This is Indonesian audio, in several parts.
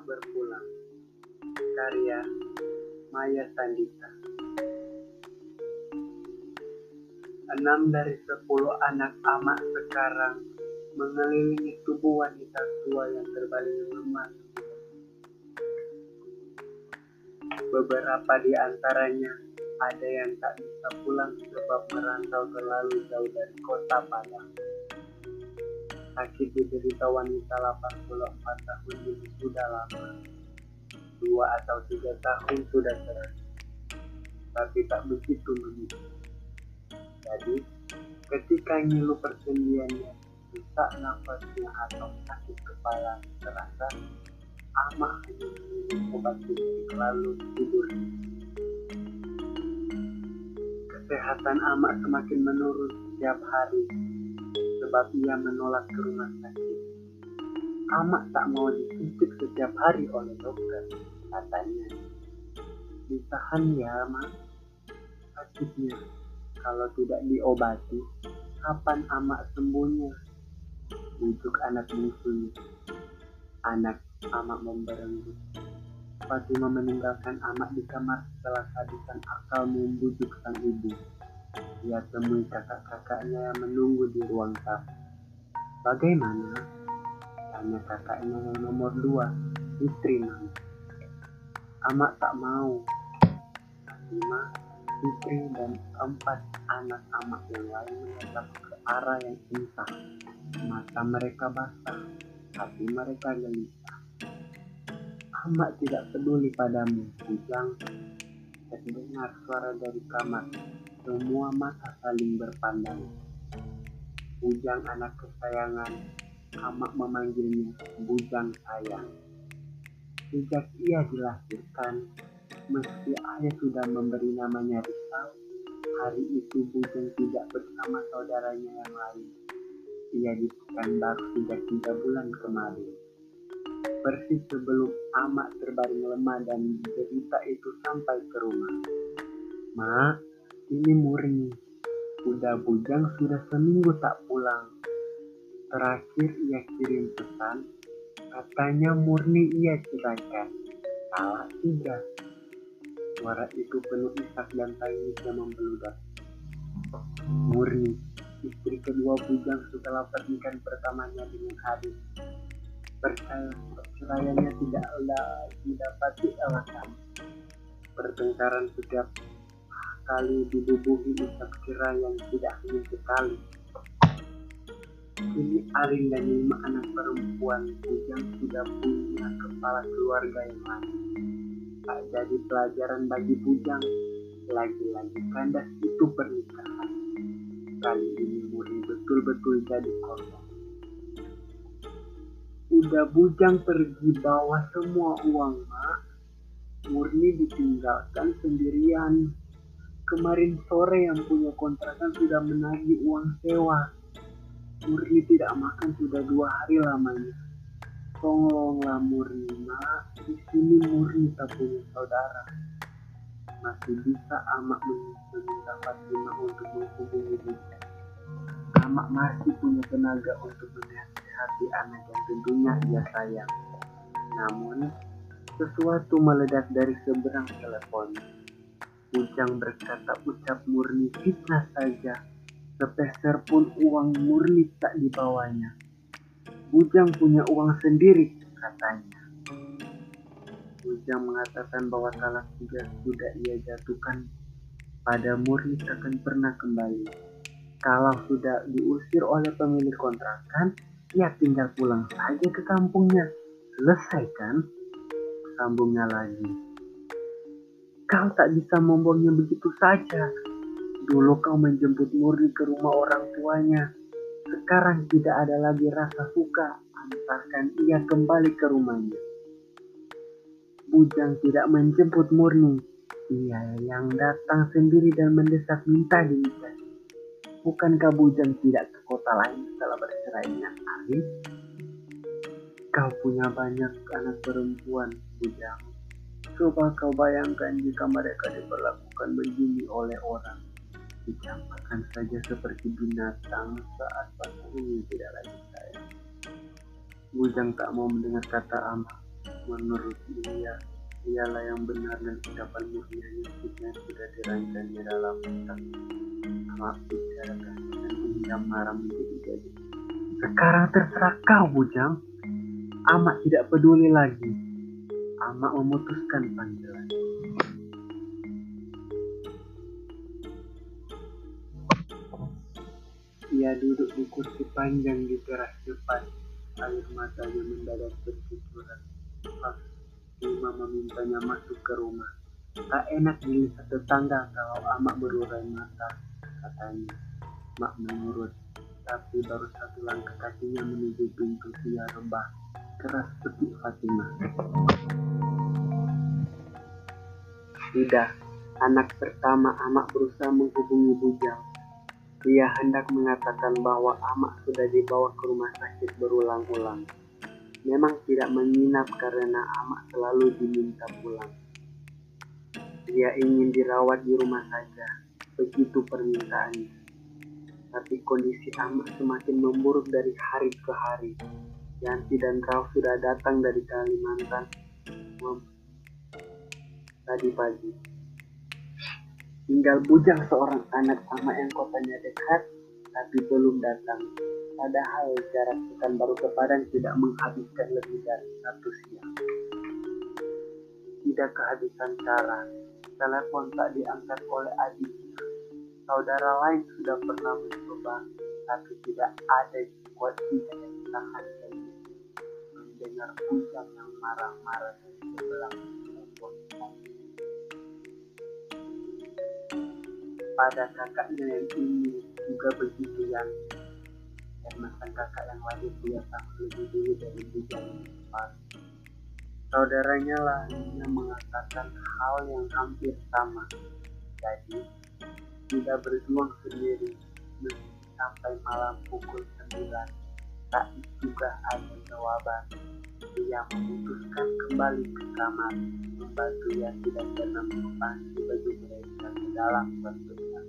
Berpulang Karya Maya Sandita Enam dari sepuluh anak amak sekarang mengelilingi tubuh wanita tua yang terbaring lemah. Beberapa di antaranya ada yang tak bisa pulang sebab merantau terlalu jauh dari kota Padang. Sakit diderita wanita 84 tahun ini sudah lama. Dua atau tiga tahun sudah cerai. Tapi tak begitu begitu. Jadi, ketika ngilu persendiannya, sesak nafasnya atau sakit kepala terasa, amak hanya minum obat fisik lalu tidur. Kesehatan amak semakin menurun setiap hari sebab ia menolak ke rumah sakit. Amak tak mau disuntik setiap hari oleh dokter, katanya. Ditahan ya, Mak. Sakitnya, kalau tidak diobati, kapan amak sembuhnya? Ujuk anak bungsunya. Anak amak memberenggut. Fatima meninggalkan amak di kamar setelah kehabisan akal membujuk sang ibu. Ia temui kakak-kakaknya yang menunggu di ruang tamu. Bagaimana? Tanya kakaknya yang nomor dua, istri mama. Amak tak mau. Fatima, istri dan empat anak amak yang lain menatap ke arah yang entah. Mata mereka basah, hati mereka gelisah. Amak tidak peduli padamu, bujang. Terdengar suara dari kamar semua mata saling berpandang. Bujang anak kesayangan, Amak memanggilnya Bujang sayang. Sejak ia dilahirkan, meski ayah sudah memberi namanya Rizal, hari itu Bujang tidak bersama saudaranya yang lain. Ia ditekan baru sejak tiga bulan kemarin. Persis sebelum Amak terbaring lemah dan derita itu sampai ke rumah. Mak, ini murni. Udah bujang sudah seminggu tak pulang. Terakhir ia kirim pesan, katanya murni ia ceraikan. Salah tiga. Suara itu penuh isak dan tangis yang membeludak. Murni, istri kedua bujang setelah pernikahan pertamanya dengan Haris. Percaya perceraiannya tidak lagi dapati alasan. Pertengkaran setiap kali dibubuhi isak kira yang tidak hanya sekali. Ini Arin dan lima anak perempuan Bujang sudah punya kepala keluarga yang lain. Tak jadi pelajaran bagi Bujang. Lagi-lagi kandas itu pernikahan. Kali ini Murni betul-betul jadi korban. Udah Bujang pergi bawa semua uang, Mak. Murni ditinggalkan sendirian kemarin sore yang punya kontrakan sudah menagih uang sewa. Murni tidak makan sudah dua hari lamanya. Tolonglah Murni, nak. Di sini Murni tak punya saudara. Masih bisa Amak meminta Fatimah untuk menghubungi dia. Amak masih punya tenaga untuk menasihati anak yang tentunya ia sayang. Namun, sesuatu meledak dari seberang telepon. Ujang berkata ucap murni fitnah saja. Sepeser pun uang murni tak dibawanya. Ujang punya uang sendiri, katanya. Ujang mengatakan bahwa salah tiga sudah ia jatuhkan pada murni takkan pernah kembali. Kalau sudah diusir oleh pemilik kontrakan, ia tinggal pulang saja ke kampungnya. Selesai kan? Sambungnya lagi. Kau tak bisa membuangnya begitu saja. Dulu kau menjemput Murni ke rumah orang tuanya. Sekarang tidak ada lagi rasa suka. Antarkan ia kembali ke rumahnya. Bujang tidak menjemput Murni. Ia yang datang sendiri dan mendesak minta dinikahi. Bukankah Bujang tidak ke kota lain setelah bercerainya Arif? Kau punya banyak anak perempuan, Bujang. Coba kau bayangkan jika mereka diperlakukan begini oleh orang. Dicampakkan saja seperti binatang saat pasangannya tidak lagi sayang. Bujang tak mau mendengar kata amak. Menurut dia, ialah yang benar dan ucapan murnianya kita sudah dirancang di dalam otak. Maaf bicarakan dan undang marah menjadi jadi. Sekarang terserah kau, Bujang. Amak tidak peduli lagi. Amak memutuskan panggilan. Ia duduk di kursi panjang di teras depan. Air matanya mendadak bercucuran. Pas Ima memintanya masuk ke rumah. Tak enak dilihat tetangga kalau amak berurai mata, katanya. Mak menurut, tapi baru satu langkah kakinya menuju pintu dia rebah. Keras seperti Fatimah. Tidak, anak pertama amak berusaha menghubungi Bujang dia hendak mengatakan bahwa Amak sudah dibawa ke rumah sakit berulang-ulang. Memang tidak menginap karena Amak selalu diminta pulang. Dia ingin dirawat di rumah saja, begitu permintaannya. Tapi kondisi Amak semakin memburuk dari hari ke hari. Yanti dan Rao sudah datang dari Kalimantan tadi pagi. Tinggal bujang seorang anak sama yang kotanya dekat, tapi belum datang. Padahal jarak baru ke Padang tidak menghabiskan lebih dari satu siang. Tidak kehabisan cara, telepon tak diangkat oleh adiknya. Saudara lain sudah pernah mencoba, tapi tidak ada situasinya yang tahan lagi. Mendengar bujang yang marah-marah dari sebelah pada kakaknya yang ini juga begitu ya. Karena sang kakak yang lahir dua tahun lebih dulu dari bujang depan saudaranya lah yang mengatakan hal yang hampir sama. Jadi tidak berjuang sendiri sampai malam pukul 9 tak juga ada jawaban ia memutuskan kembali ke kamar membantu yang tidak pernah mengupasi baju mereka ke dalam bentuknya.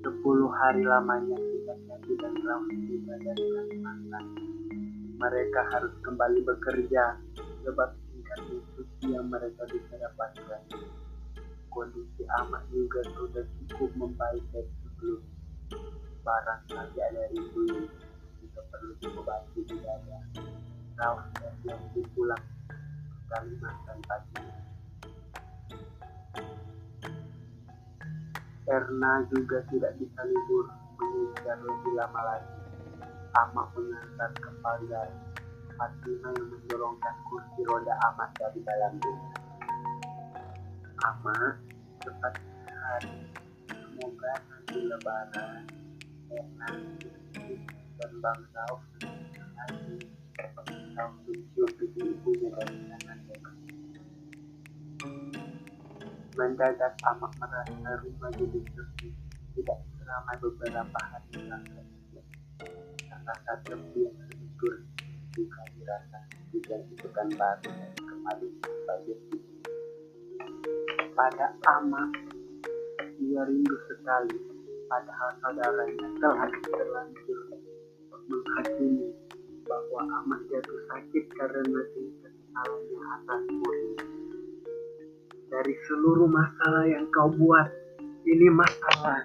Sepuluh hari lamanya tidak jadi dan tiba dari Kalimantan. Mereka harus kembali bekerja sebab tingkat instruksi yang mereka bisa dapatkan. Kondisi amat juga sudah cukup membaik dari sebelum barang saja ada ribu juga perlu diobati di dada. Kau sudah siap pulang Kalimantan pagi. Erna juga tidak bisa libur mengejar lebih lama lagi. Amak mengantar ke pagar. Fatima yang mendorongkan kursi roda Amat dari dalam rumah. Amat cepat hari. Semoga nanti lebaran Erna dan bangsa lagi bangsa tujuh tujuh ibunya dari sana mendadak amat merasa rumah jadi sepi tidak seramai beberapa hari belakang rasa sepi yang sedikit juga dirasa juga itu kan baru kembali sebagai pada amat ia rindu sekali padahal saudaranya telah terlanjur menghakimi bahwa amat jatuh sakit karena tingkat salahnya atas murni. Dari seluruh masalah yang kau buat, ini masalah.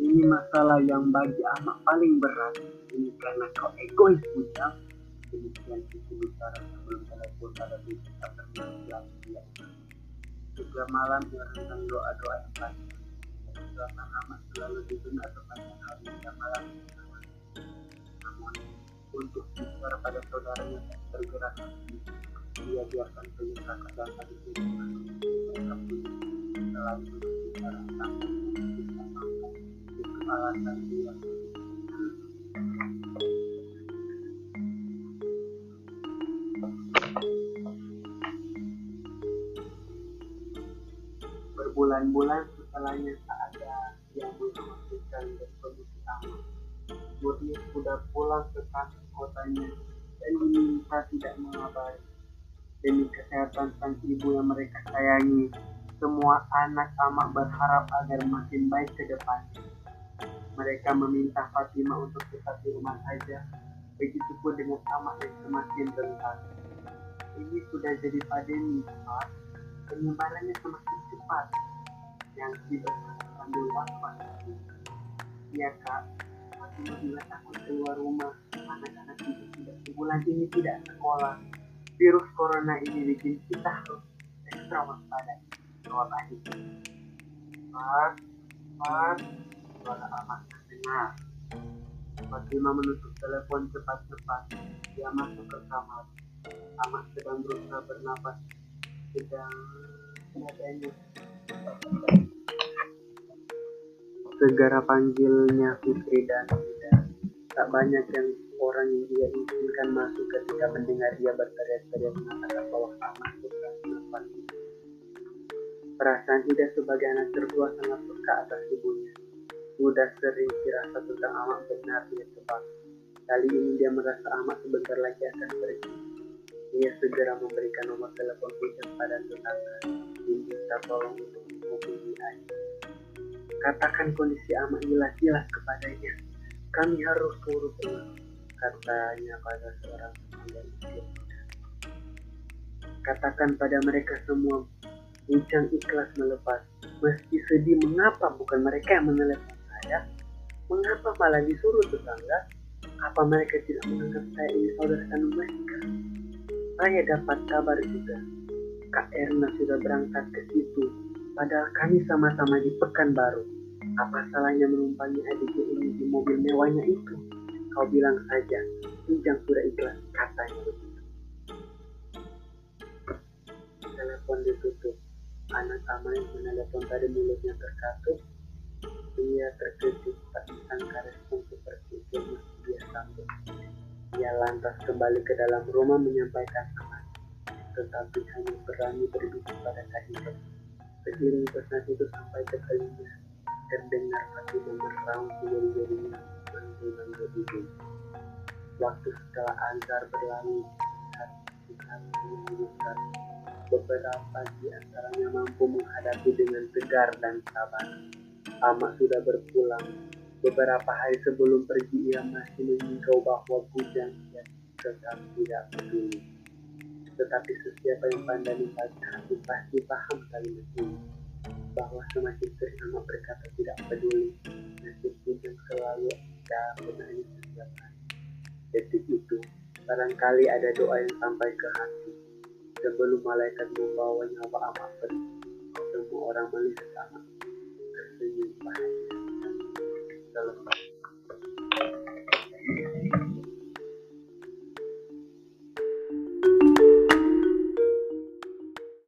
Ini masalah yang bagi amat paling berat. Ini karena kau egois, Bujang. Demikian sisi bicara sebelum telepon pada bisnis akan menjelaskan juga malam yang doa-doa yang baik. Karena selalu didengar sepanjang hari dan malam Namun untuk bicara pada saudaranya yang tergerak dia biarkan saja kata tadi diri mereka punya selain berbicara tentang itu alasan dia kotanya dan diminta tidak mengabari. Demi kesehatan sang ibu yang mereka sayangi, semua anak amak berharap agar makin baik ke depan. Mereka meminta Fatima untuk tetap di rumah saja. Begitupun dengan amak yang semakin rentan. Ini sudah jadi pandemi, Pak. Penyebarannya semakin cepat. Yang tidak sambil waspada. Iya, Kak. Juga takut keluar rumah. Anak-anak itu sudah sebulan ini tidak sekolah. Virus corona ini bikin kita harus ekstra waspada. Jawab adik. Pak, Pak, suara amat terdengar. Fatima menutup telepon cepat-cepat. Dia masuk ke kamar. Amat sedang berusaha bernapas. Sedang nadanya. Segera panggilnya Fitri dan Ida. Tak banyak yang orang yang dia izinkan masuk ketika mendengar dia berteriak-teriak mengatakan bahwa amat suka nafas. Perasaan Ida sebagai anak tertua sangat peka atas ibunya. Sudah sering firasat tentang Amak benar dia tebak. Kali ini dia merasa Amak sebentar lagi akan pergi. Dia segera memberikan nomor telepon khusus pada tetangga. Diminta tolong untuk menghubungi Ayah. Katakan kondisi Amak jelas-jelas kepadanya. Kami harus turut katanya pada seorang Katakan pada mereka semua, Bincang ikhlas melepas. Meski sedih, mengapa bukan mereka yang menelepon saya? Mengapa malah disuruh tetangga? Apa mereka tidak menganggap saya ini saudara kandung mereka? Saya dapat kabar juga. Kak Erna sudah berangkat ke situ, padahal kami sama-sama di Pekanbaru. Apa salahnya menumpangi adiknya ini di mobil mewahnya itu? Kau bilang saja, Bincang sudah ikhlas, katanya begitu. Telepon ditutup. Anak Amal yang menelepon tadi mulutnya terkatup. Dia terkejut tak disangka respon seperti itu masih dia sambut. Dia lantas kembali ke dalam rumah menyampaikan amat, tetapi hanya berani berbicara pada Khadijah. Seiring pesan itu sampai ke telinga, terdengar Fatimah meraung jari-jarinya manggil-manggil ibu. Waktu setelah azhar berlalu, hati hati yang beberapa di antaranya mampu menghadapi dengan tegar dan sabar. Amak sudah berpulang. Beberapa hari sebelum pergi ia masih mengimbau bahwa bujang ia tetap tidak peduli. Tetapi setiap yang pandai membaca hati pasti paham kalimat ini. Bahwa semakin sering amak berkata tidak peduli, nasib bujang selalu ada benarnya setiap hari. Detik itu, barangkali ada doa yang sampai ke hati sebelum malaikat membawa nyawa amat pergi. Semua orang melihat amat tersenyum bahagia. Dalam